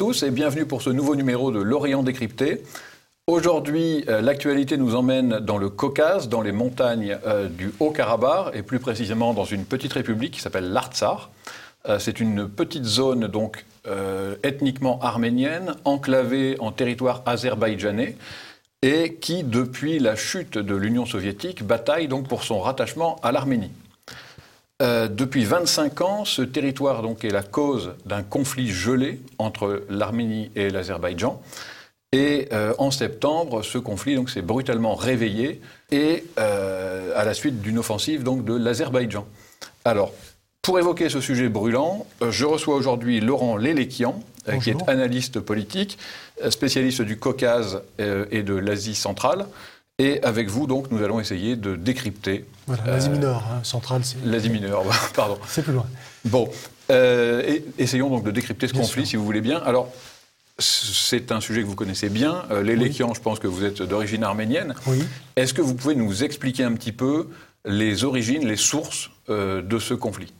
tous et bienvenue pour ce nouveau numéro de L'Orient décrypté. Aujourd'hui, euh, l'actualité nous emmène dans le Caucase, dans les montagnes euh, du Haut-Karabakh et plus précisément dans une petite république qui s'appelle l'Artsar. Euh, c'est une petite zone donc ethniquement arménienne, enclavée en territoire azerbaïdjanais et qui, depuis la chute de l'Union soviétique, bataille donc pour son rattachement à l'Arménie. Euh, depuis 25 ans, ce territoire donc, est la cause d'un conflit gelé entre l'Arménie et l'Azerbaïdjan. Et euh, en septembre, ce conflit s'est brutalement réveillé et euh, à la suite d'une offensive donc, de l'Azerbaïdjan. Alors, pour évoquer ce sujet brûlant, je reçois aujourd'hui Laurent Lélékian, qui est analyste politique, spécialiste du Caucase et de l'Asie centrale. Et avec vous, donc, nous allons essayer de décrypter. Voilà, l'Asie mineure, hein, centrale. L'Asie mineure, pardon. C'est plus loin. Bon, euh, et essayons donc de décrypter ce conflit, si vous voulez bien. Alors, c'est un sujet que vous connaissez bien. Euh, les Lékian, je pense que vous êtes d'origine arménienne. Oui. Est-ce que vous pouvez nous expliquer un petit peu les origines, les sources euh, de ce conflit?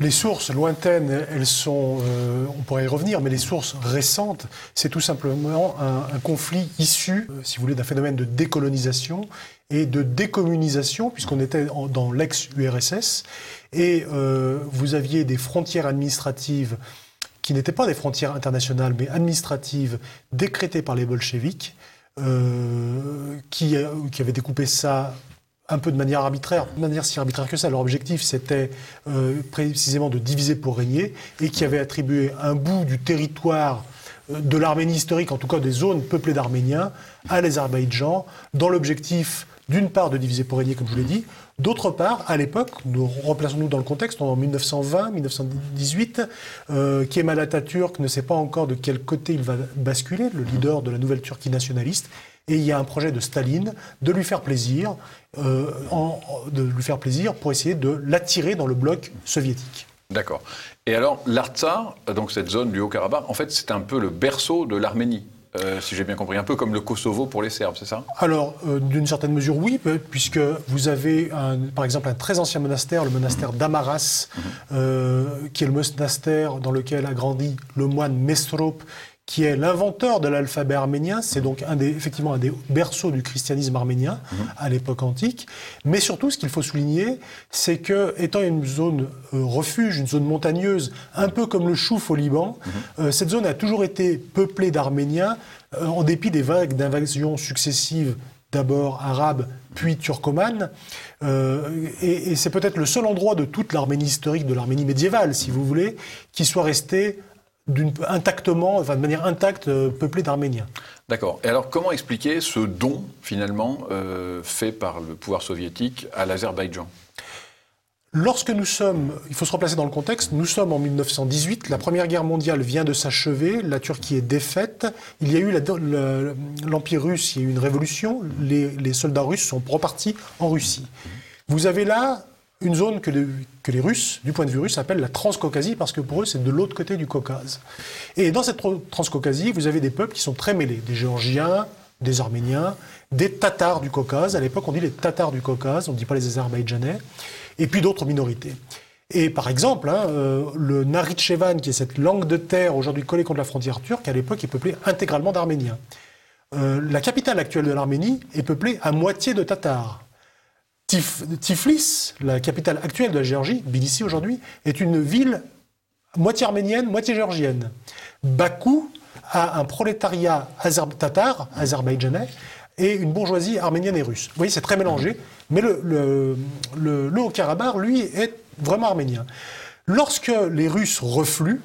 Les sources lointaines, elles sont, euh, on pourrait y revenir, mais les sources récentes, c'est tout simplement un, conflit issu, euh, si vous voulez, d'un phénomène de décolonisation et de décommunisation, puisqu'on était dans l'ex-URSS, et euh, vous aviez des frontières administratives qui n'étaient pas des frontières internationales, mais administratives, décrétées par les bolcheviks, qui, qui avaient découpé ça un peu de manière arbitraire, de manière si arbitraire que ça. Leur objectif, c'était euh, précisément de diviser pour régner et qui avait attribué un bout du territoire euh, de l'Arménie historique, en tout cas des zones peuplées d'Arméniens, à l'Azerbaïdjan, dans l'objectif, d'une part, de diviser pour régner, comme je vous l'ai dit, d'autre part, à l'époque, nous replaçons-nous dans le contexte, en 1920-1918, euh, Kemal Atatürk ne sait pas encore de quel côté il va basculer, le leader de la nouvelle Turquie nationaliste, et il y a un projet de Staline de lui faire plaisir, euh, de lui faire plaisir pour essayer de l'attirer dans le bloc soviétique. D'accord. Et alors, l'Artsar, donc cette zone du Haut-Karabakh, en fait, c'est un peu le berceau de l'Arménie. Euh, si j'ai bien compris, un peu comme le Kosovo pour les Serbes, c'est ça? Alors, euh, d'une certaine mesure, oui, puisque vous avez, par exemple, un très ancien monastère, le monastère d'Amaras, mhm. qui est le monastère dans lequel a grandi le moine Mesrop, qui est l'inventeur de l'alphabet arménien. C'est donc un des, effectivement un des berceaux du christianisme arménien mhm. à l'époque antique. Mais surtout, ce qu'il faut souligner, c'est que, étant une zone euh, refuge, une zone montagneuse, un peu comme le Chouf au Liban, mhm. euh, cette zone a toujours été peuplée d'Arméniens, euh, en dépit des vagues d'invasions successives d'abord arabes, puis turcomanes. et, et c'est peut-être le seul endroit de toute l'Arménie historique, de l'Arménie médiévale, si vous voulez, qui soit resté intactement, enfin de manière intacte, euh, peuplée d'Arméniens. D'accord. Et alors, comment expliquer ce don, finalement, euh, fait par le pouvoir soviétique à l'Azerbaïdjan? Lorsque nous sommes, il faut se replacer dans le contexte, nous sommes en 1918, la Première Guerre mondiale vient de s'achever, la Turquie est défaite, il y a eu l'Empire russe, il y a eu une révolution, les, les soldats russes sont repartis en Russie. Vous avez là une zone que les, Russes, du point de vue russe, appellent la Transcaucasie, parce que pour eux, c'est de l'autre côté du Caucase. Et dans cette Transcaucasie, vous avez des peuples qui sont très mêlés, des Géorgiens, des Arméniens, des Tatars du Caucase. À l'époque, on dit les Tatars du Caucase, on ne dit pas les Azerbaïdjanais, et puis d'autres minorités. Et par exemple, hein, euh, le Naritchevan, qui est cette langue de terre aujourd'hui collée contre la frontière turque, à l'époque est peuplé intégralement d'Arméniens. Euh, la capitale actuelle de l'Arménie est peuplée à moitié de Tatars. Tiflis, la capitale actuelle de la Géorgie, Tbilissi aujourd'hui, est une ville moitié arménienne, moitié géorgienne. Bakou a un prolétariat tatar, azerbaïdjanais, et une bourgeoisie arménienne et russe. Vous voyez, c'est très mélangé, mais le, le, le Haut-Karabakh, lui, est vraiment arménien. Lorsque les Russes refluent,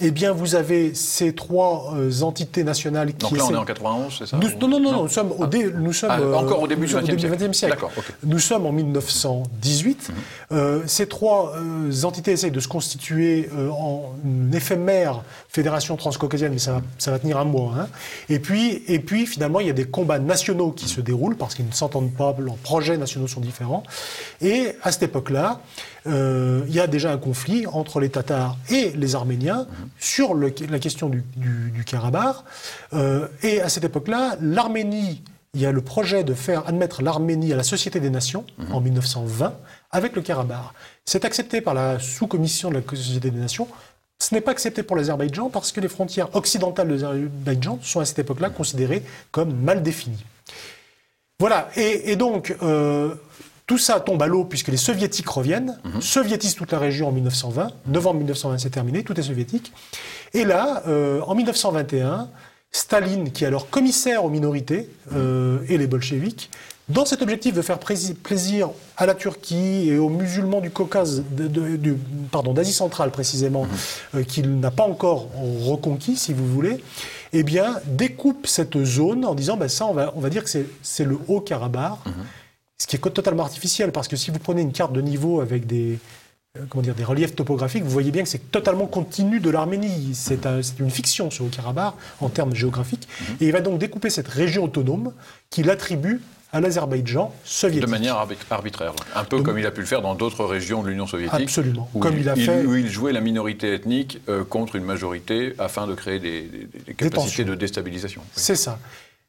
eh bien, vous avez ces trois euh, entités nationales qui. Donc là, on est en 91, c'est ça Non, non, non, nous sommes, au, nous sommes ah, encore au début du XXe siècle. Nous sommes en 1918. Mhm. euh, ces trois euh, entités essayent de se constituer euh, en une éphémère fédération transcaucasienne, mais ça va, ça va tenir un mois. Hein. Et, puis, et puis, finalement, il y a des combats nationaux qui se déroulent parce qu'ils ne s'entendent pas, leurs projets nationaux sont différents. Et à cette époque-là, euh, il y a déjà un conflit entre les Tatars et les Arméniens sur la question du, du, Karabakh. Euh, et à cette époque-là, l'Arménie, il y a le projet de faire admettre l'Arménie à la Société des Nations en 1920 avec le Karabakh. C'est accepté par la sous-commission de la Société des Nations Ce n'est pas accepté pour l'Azerbaïdjan parce que les frontières occidentales de l'Azerbaïdjan sont à cette époque-là considérées comme mal définies. Voilà, et, donc euh, tout ça tombe à l'eau puisque les soviétiques reviennent, mhm. soviétisent toute la région en 1920, novembre 1920 c'est terminé, tout est soviétique. Et là, euh, en 1921, Staline, qui est alors commissaire aux minorités euh, et les bolcheviks, dans cet objectif de faire plaisir à la Turquie et aux musulmans du Caucase, du, pardon, d'Asie centrale précisément, mhm. euh, qu'il n'a pas encore reconquis, si vous voulez, eh bien, découpe cette zone en disant, ben ça, on va, on va dire que c'est le Haut-Karabakh, mhm. Ce qui est totalement artificiel, parce que si vous prenez une carte de niveau avec des, euh, comment dire, des reliefs topographiques, vous voyez bien que c'est totalement continu de l'Arménie. C'est une fiction, ce Haut-Karabakh, en termes géographiques. Mhm. Et il va donc découper cette région autonome qu'il attribue à l'Azerbaïdjan soviétique. De manière arbitraire, un peu comme il a pu le faire dans d'autres régions de l'Union soviétique. Absolument, où comme il, a fait. Où il jouait la minorité ethnique euh, contre une majorité afin de créer des, capacités de déstabilisation. C'est ça.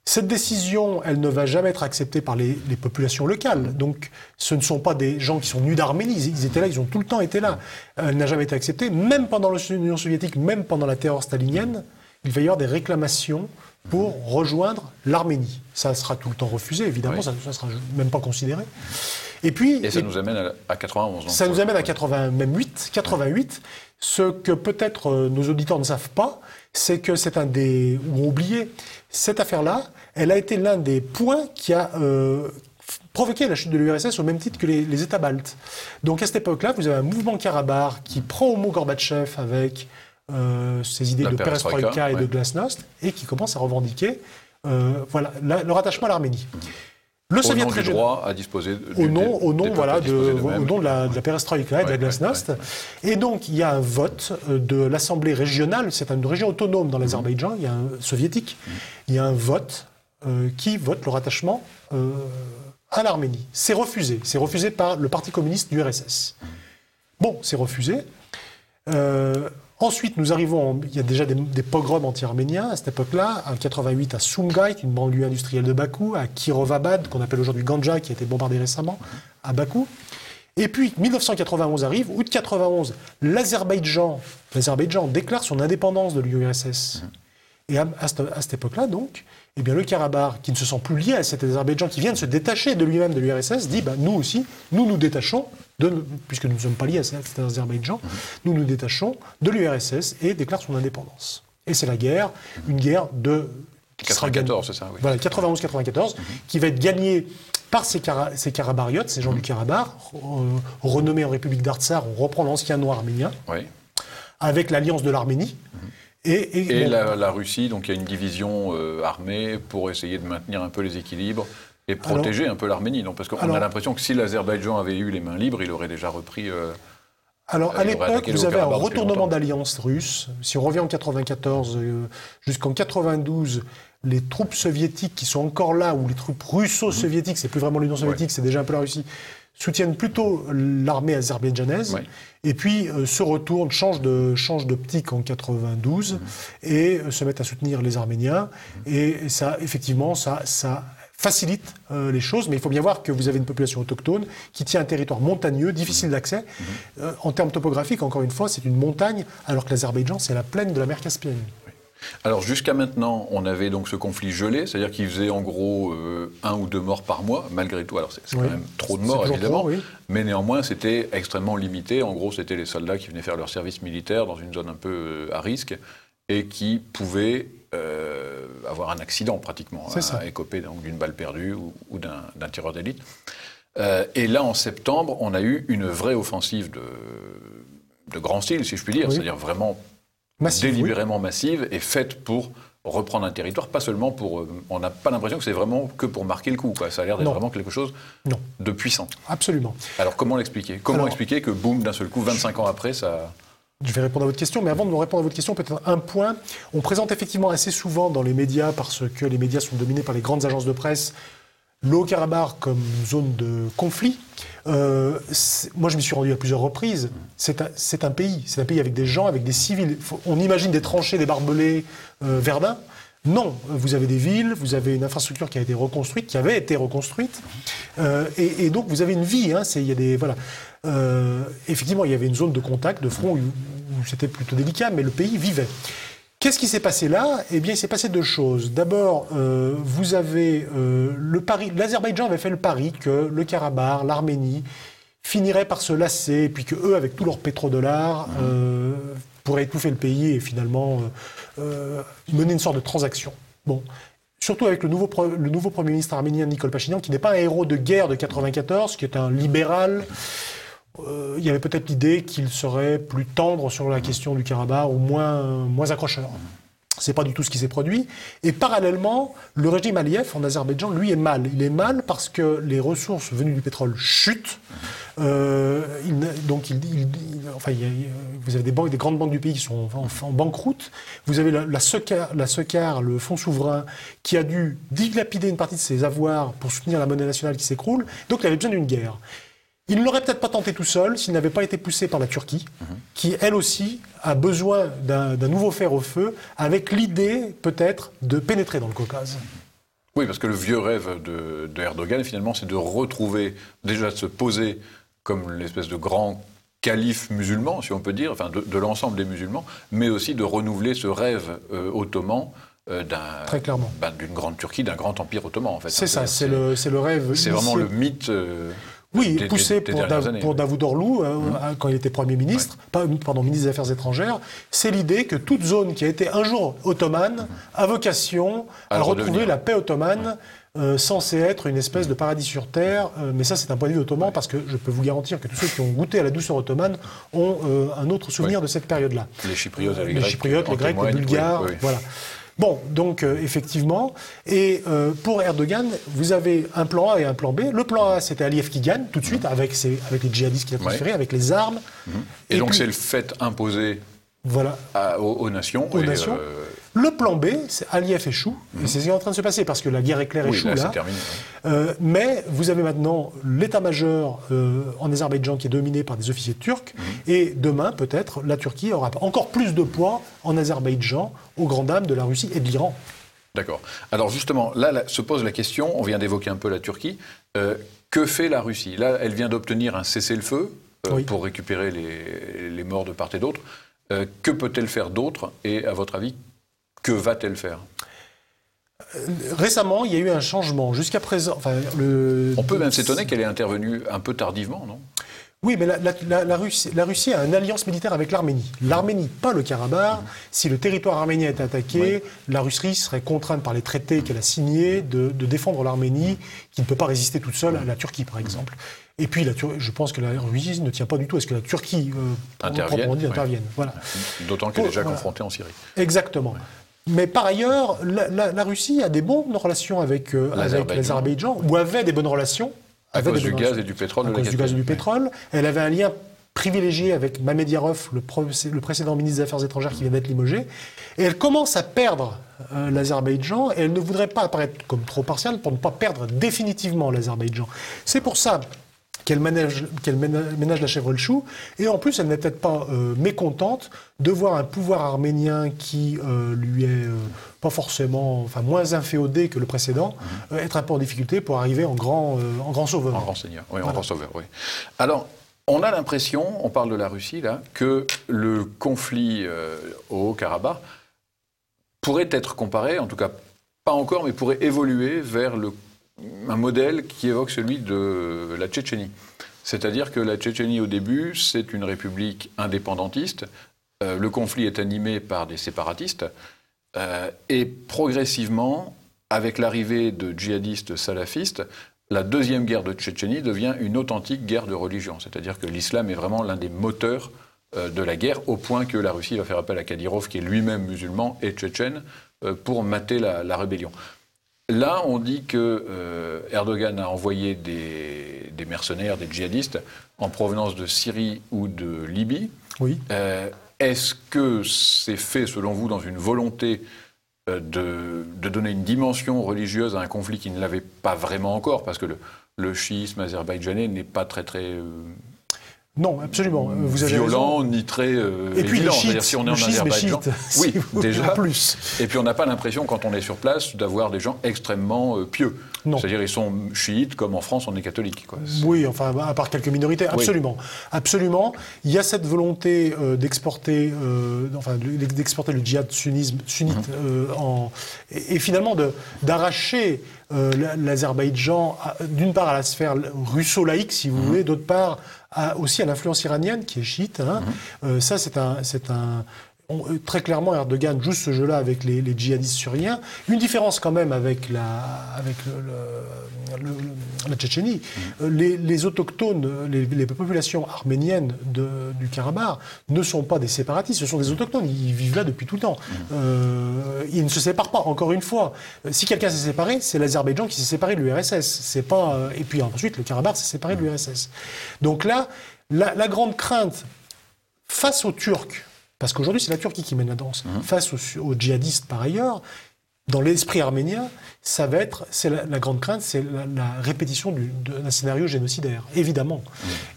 Cette décision, elle ne va jamais être acceptée par les, populations locales. Donc, ce ne sont pas des gens qui sont nus d'Arménie. Ils, étaient là, ils ont tout le temps été là. Elle n'a jamais été acceptée. Même pendant l'Union soviétique, même pendant la terreur stalinienne, il va y avoir des réclamations pour rejoindre l'Arménie. Ça sera tout le temps refusé, évidemment, ça ne sera même pas considéré. Et puis, et ça nous amène à 91. Ça nous amène à 88, 88. Ce que peut-être euh, nos auditeurs ne savent pas, c'est que c'est un des ou ont oublié cette affaire-là. Elle a été l'un des points qui a euh, provoqué la chute de l'URSS au même titre que les, États baltes. Donc à cette époque-là, vous avez un mouvement Karabakh qui prend au mot Gorbatchev avec euh, ces idées de perestroïka et de glasnost, et qui commence à revendiquer euh, voilà, le rattachement à l'Arménie. Le au nom du droit à disposer au nom, au nom, voilà, de, au nom de la, de la perestroïka et de la glasnost. Et donc, il y a un vote euh, de l'Assemblée régionale, c'est une région autonome dans l'Azerbaïdjan, il y a un soviétique, il y a un vote qui vote le rattachement à l'Arménie. C'est refusé. C'est refusé par le Parti communiste du RSS. Bon, c'est refusé. Ensuite, nous arrivons, il y a déjà des, pogroms anti-arméniens à cette époque-là, en 88 à Sumgay, une banlieue industrielle de Bakou, à Kirovabad, qu'on appelle aujourd'hui Ganja, qui a été bombardé récemment, à Bakou. Et puis, 1991 arrive, août 91, l'Azerbaïdjan, l'Azerbaïdjan déclare son indépendance de l'URSS. Et à, cette, époque-là, donc, eh bien, le Karabakh, qui ne se sent plus lié à cet Azerbaïdjan, qui vient de se détacher de lui-même de l'URSS, dit bah, nous aussi, nous nous détachons, de, puisque nous ne sommes pas liés à cet Azerbaïdjan, mhm. nous nous détachons de l'URSS et déclare son indépendance. Et c'est la guerre, une guerre de. 94, c'est ça, oui. Voilà, 91-94, mhm. qui va être gagnée par ces, ces Karabariotes, ces gens du mhm. Karabakh, euh, renommés en République d'Artsar, on reprend l'ancien nom arménien, avec l'alliance de l'Arménie. Et, la, Russie, donc il y a une division euh, armée pour essayer de maintenir un peu les équilibres et protéger un peu l'Arménie. Parce qu'on a l'impression que si l'Azerbaïdjan avait eu les mains libres, il aurait déjà repris. Euh, alors, à l'époque, vous avez un retournement d'alliance russe. Si on revient en 94 euh, jusqu'en 92, les troupes soviétiques qui sont encore là, ou les troupes russo-soviétiques, c'est plus vraiment l'Union soviétique, c'est déjà un peu la Russie, soutiennent plutôt l'armée azerbaïdjanaise, et puis euh, se retournent, changent de change d'optique en 92 mmh. et euh, se mettent à soutenir les Arméniens. Mmh. Et, ça, effectivement, ça, ça facilite euh, les choses, mais il faut bien voir que vous avez une population autochtone qui tient un territoire montagneux, difficile mmh. d'accès. en termes topographiques, encore une fois, c'est une montagne, alors que l'Azerbaïdjan, c'est la plaine de la mer Caspienne. Alors jusqu'à maintenant, on avait donc ce conflit gelé, c'est-à-dire qu'il faisait en gros euh, un ou deux morts par mois, malgré tout. Alors c'est quand même trop de morts évidemment, mais néanmoins c'était extrêmement limité. En gros, c'était les soldats qui venaient faire leur service militaire dans une zone un peu euh, à risque et qui pouvaient euh, avoir un accident pratiquement, à, hein, écoper d'une balle perdue ou, d'un tireur d'élite. et là, en septembre, on a eu une vraie offensive de, de grand style, si je puis dire, c'est-à-dire vraiment délibérément massive et faite pour reprendre un territoire, pas seulement pour... Euh, on n'a pas l'impression que c'est vraiment que pour marquer le coup. Quoi. Ça a l'air d'être vraiment quelque chose de puissant. Absolument. Alors comment l'expliquer? Comment expliquer que, boum, d'un seul coup, 25 ans après, ça... Je vais répondre à votre question, mais avant de me répondre à votre question, peut-être un point. On présente effectivement assez souvent dans les médias, parce que les médias sont dominés par les grandes agences de presse, le Haut-Karabakh comme zone de conflit. Euh, moi, je me suis rendu à plusieurs reprises. C'est un, pays. C'est un pays avec des gens, avec des civils. on imagine des tranchées, des barbelés, euh, Verdun. Non, vous avez des villes, vous avez une infrastructure qui a été reconstruite, qui avait été reconstruite, euh, et, donc vous avez une vie. Hein, y a des voilà. Euh, effectivement, il y avait une zone de contact, de front où, c'était plutôt délicat, mais le pays vivait. Qu'est-ce qui s'est passé là? Eh bien, il s'est passé deux choses. D'abord, euh, vous avez le pari. L'Azerbaïdjan avait fait le pari que le Karabakh, l'Arménie finiraient par se lasser, puis que eux, avec tous leurs pétrodollars, pourraient étouffer le pays et finalement euh, mener une sorte de transaction. Bon. Surtout avec le nouveau, le nouveau Premier ministre arménien Nicole Pachinian, qui n'est pas un héros de guerre de 94, qui est un libéral. Euh, il y avait peut-être l'idée qu'il serait plus tendre sur la question du Karabakh ou moins, moins accrocheur. C'est pas du tout ce qui s'est produit. Et parallèlement, le régime Aliyev en Azerbaïdjan, lui, est mal. Il est mal parce que les ressources venues du pétrole chutent. Euh, donc, il, enfin, vous avez des banques, des grandes banques du pays qui sont en, banqueroute. Vous avez la, la, SECAR, le fonds souverain, qui a dû dilapider une partie de ses avoirs pour soutenir la monnaie nationale qui s'écroule. Donc, il avait besoin d'une guerre. Il ne l'aurait peut-être pas tenté tout seul s'il n'avait pas été poussé par la Turquie, qui elle aussi a besoin d'un nouveau fer au feu, avec l'idée peut-être de pénétrer dans le Caucase. Oui, parce que le vieux rêve de, de Erdogan, finalement, c'est de retrouver, déjà de se poser comme l'espèce de grand calife musulman, si on peut dire, enfin de, l'ensemble des musulmans, mais aussi de renouveler ce rêve euh, ottoman euh, ben, d'une grande Turquie, d'un grand empire ottoman, en fait. C'est ça, c'est le, le, rêve. C'est vraiment le mythe. Euh, oui, poussé pour, pour Davoudorlou, mmh. quand il était Premier ministre, pardon, ministre des Affaires étrangères, c'est l'idée que toute zone qui a été un jour ottomane mmh. a vocation à, retrouver la paix ottomane. Euh, censé être une espèce de paradis sur Terre. Euh, mais ça, c'est un point de vue ottoman, parce que je peux vous garantir que tous ceux qui ont goûté à la douceur ottomane ont euh, un autre souvenir de cette période-là. Les Chypriotes, les, les Chypriotes, les Grecs, les Bulgares, voilà. Bon, donc effectivement, et pour Erdogan, vous avez un plan A et un plan B. Le plan A, c'était Aliyev qui gagne tout de suite avec, avec les djihadistes qui a transféré, avec les armes. Mhm. Et, donc c'est le fait imposé voilà. aux, nations. Aux nations. Le plan B, c'est Aliyev échoue, et c'est ce qui est en train de se passer, parce que la guerre éclair échoue là. Euh, mais vous avez maintenant l'état-major euh, en Azerbaïdjan qui est dominé par des officiers turcs, mhm. et demain, peut-être, la Turquie aura encore plus de poids en Azerbaïdjan, aux grandes dames de la Russie et de l'Iran. D'accord. Alors justement, là, se pose la question, on vient d'évoquer un peu la Turquie, euh, que fait la Russie? Là, elle vient d'obtenir un cessez-le-feu pour récupérer les, les, morts de part et d'autre. que peut-elle faire d'autre? Et à votre avis, que va-t-elle faire? Euh, Récemment, il y a eu un changement. Jusqu'à présent, on peut même s'étonner qu'elle ait intervenu un peu tardivement, non? Oui, mais la, Russie, a une alliance militaire avec l'Arménie. L'Arménie, pas le Karabakh. Si le territoire arménien est attaqué, la Russie serait contrainte par les traités qu'elle a signés de, défendre l'Arménie, qui ne peut pas résister toute seule à la Turquie, par exemple. Et puis, je pense que la Russie ne tient pas du tout à ce que la Turquie, euh, intervienne. intervienne. Voilà. D'autant qu'elle est déjà confrontée en Syrie. Exactement. Mais par ailleurs, la, Russie a des bonnes relations avec, euh, l'Azerbaïdjan, ou avait des bonnes relations. À cause du gaz et du pétrole. À cause du gaz et du pétrole. Elle avait un lien privilégié avec Mamediyarov, le, le précédent ministre des Affaires étrangères qui vient d'être limogé. Et elle commence à perdre euh, l'Azerbaïdjan, et elle ne voudrait pas apparaître comme trop partiale pour ne pas perdre définitivement l'Azerbaïdjan. C'est pour ça qu'elle ménage, ménage, la chèvre le chou. Et en plus, elle n'est peut-être pas euh, mécontente de voir un pouvoir arménien qui euh, lui est euh, pas forcément, enfin moins inféodé que le précédent, mhm. être un peu en difficulté pour arriver en grand, en grand sauveur. En grand seigneur, oui, en grand sauveur, oui. Alors, on a l'impression, on parle de la Russie là, que le conflit au Haut-Karabakh pourrait être comparé, en tout cas pas encore, mais pourrait évoluer vers le un modèle qui évoque celui de la Tchétchénie. C'est-à-dire que la Tchétchénie, au début, c'est une république indépendantiste. Euh, le conflit est animé par des séparatistes. Euh, et progressivement, avec l'arrivée de djihadistes salafistes, la deuxième guerre de Tchétchénie devient une authentique guerre de religion. C'est-à-dire que l'islam est vraiment l'un des moteurs euh, de la guerre, au point que la Russie va faire appel à Kadyrov, qui est lui-même musulman et tchétchène, pour mater la rébellion. Là, on dit que euh, Erdogan a envoyé des, mercenaires, des djihadistes, en provenance de Syrie ou de Libye. Oui. Euh, est-ce que c'est fait, selon vous, dans une volonté euh, de, donner une dimension religieuse à un conflit qui ne l'avait pas vraiment encore? Parce que le, le chiisme azerbaïdjanais n'est pas très, très non, absolument. Vous avez violent, raison. ni très euh, Et puis évident. chiites, si on est en Azerbaïdjan, oui, si déjà. plus. Et puis on n'a pas l'impression, quand on est sur place, d'avoir des gens extrêmement euh, pieux. Non. C'est-à-dire, ils sont chiites, comme en France, on est catholique. Quoi. Oui, enfin, à part quelques minorités, absolument. Absolument. Il y a cette volonté euh, d'exporter euh, enfin, de- d'exporter le djihad sunnisme, sunnite euh, en, et, et finalement d'arracher euh, la- l'Azerbaïdjan, d'une part à la sphère russo-laïque, si vous voulez, d'autre part à- aussi à l'influence iranienne, qui est chiite. hein. Euh, ça, c'est un... c'est un on- euh, très clairement, Erdogan joue ce jeu-là avec les, les djihadistes syriens. Une différence quand même avec la, avec le, le- le- le- la Tchétchénie. Euh, Les, les autochtones, les, les populations arméniennes de- du Karabakh ne sont pas des séparatistes, ce sont des autochtones. Ils vivent là depuis tout le temps. Euh, ils ne se séparent pas, encore une fois. Si quelqu'un s'est séparé, c'est l'Azerbaïdjan qui s'est séparé de l'URSS. C'est pas, et puis ensuite, le Karabakh s'est séparé de l'URSS. Donc là, la, la grande crainte face aux Turcs, parce qu'aujourd'hui c'est la Turquie qui mène la danse, face aux, aux djihadistes par ailleurs, dans l'esprit arménien, ça va être, c'est la, la grande crainte, c'est la, la répétition d'un scénario génocidaire, évidemment.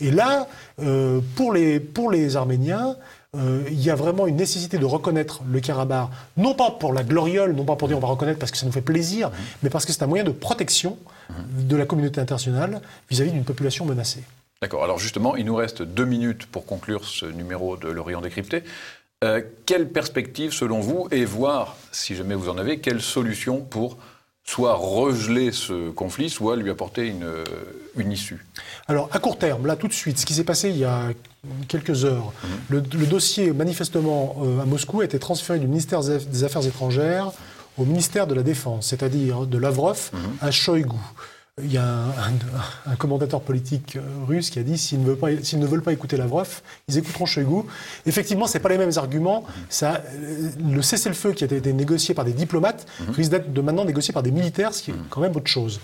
Et là, euh, pour, les, pour les Arméniens, euh, il y a vraiment une nécessité de reconnaître le Karabakh, non pas pour la gloriole, non pas pour dire on va reconnaître parce que ça nous fait plaisir, mais parce que c'est un moyen de protection de la communauté internationale vis-à-vis d'une population menacée. D'accord. Alors justement, il nous reste deux minutes pour conclure ce numéro de l'Orient décrypté. Euh, quelle perspective, selon vous, et voir, si jamais vous en avez, quelle solution pour soit regeler ce conflit, soit lui apporter une, euh, une issue? Alors, à court terme, là, tout de suite, ce qui s'est passé il y a quelques heures, le, le dossier, manifestement, euh, à Moscou, a été transféré du ministère des Aff- des Affaires étrangères au ministère de la Défense, c'est-à-dire de Lavrov à Shoigu. Il y a un, un- un commentateur politique euh, russe qui a dit s'ils ne, veulent pas, ne veulent pas écouter Lavrov, ils écouteront Shoigu. Effectivement, ce pas les mêmes arguments. Ça, euh, le cessez-le-feu qui a été négocié par des diplomates risque d'être de maintenant négocié par des militaires, ce qui est quand même autre chose.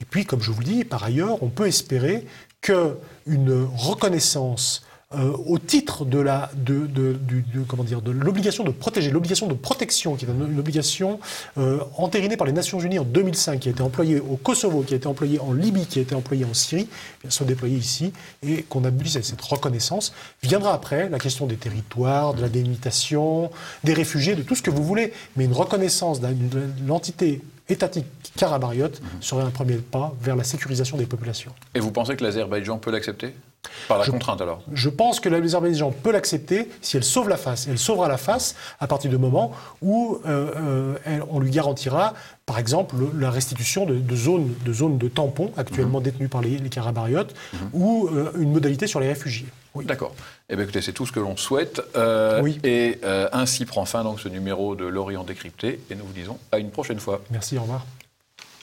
Et puis, comme je vous le dis, par ailleurs, on peut espérer qu'une reconnaissance euh, au titre de la de, de- du- de- comment dire de l'obligation de protéger, l'obligation de protection qui est une, une obligation euh, entérinée par les Nations Unies en 2005, qui a été employée au Kosovo, qui a été employée en Libye, qui a été employée en Syrie, bien, soit déployée ici, et qu'on aboutisse à cette reconnaissance. Viendra après la question des territoires, de la délimitation, des réfugiés, de tout ce que vous voulez, mais une reconnaissance de l'entité étatique karabariote serait un premier pas vers la sécurisation des populations. Et vous pensez que l'Azerbaïdjan peut l'accepter? Par la contrainte alors Je pense que l'Azerbaïdjan peut l'accepter si elle sauve la face. Elle sauvera la face à partir du moment où euh, euh, elle- on lui garantira, par exemple, le- la restitution de, de zones, de zones de tampons actuellement détenues par les, les Karabariotes ou euh, une modalité sur les réfugiés. Oui. D'accord. Eh bien, écoutez, c'est tout ce que l'on souhaite. Euh, Oui. Et ainsi prend fin donc ce numéro de l'Orient décrypté. Et nous vous disons à une prochaine fois. Merci, au revoir.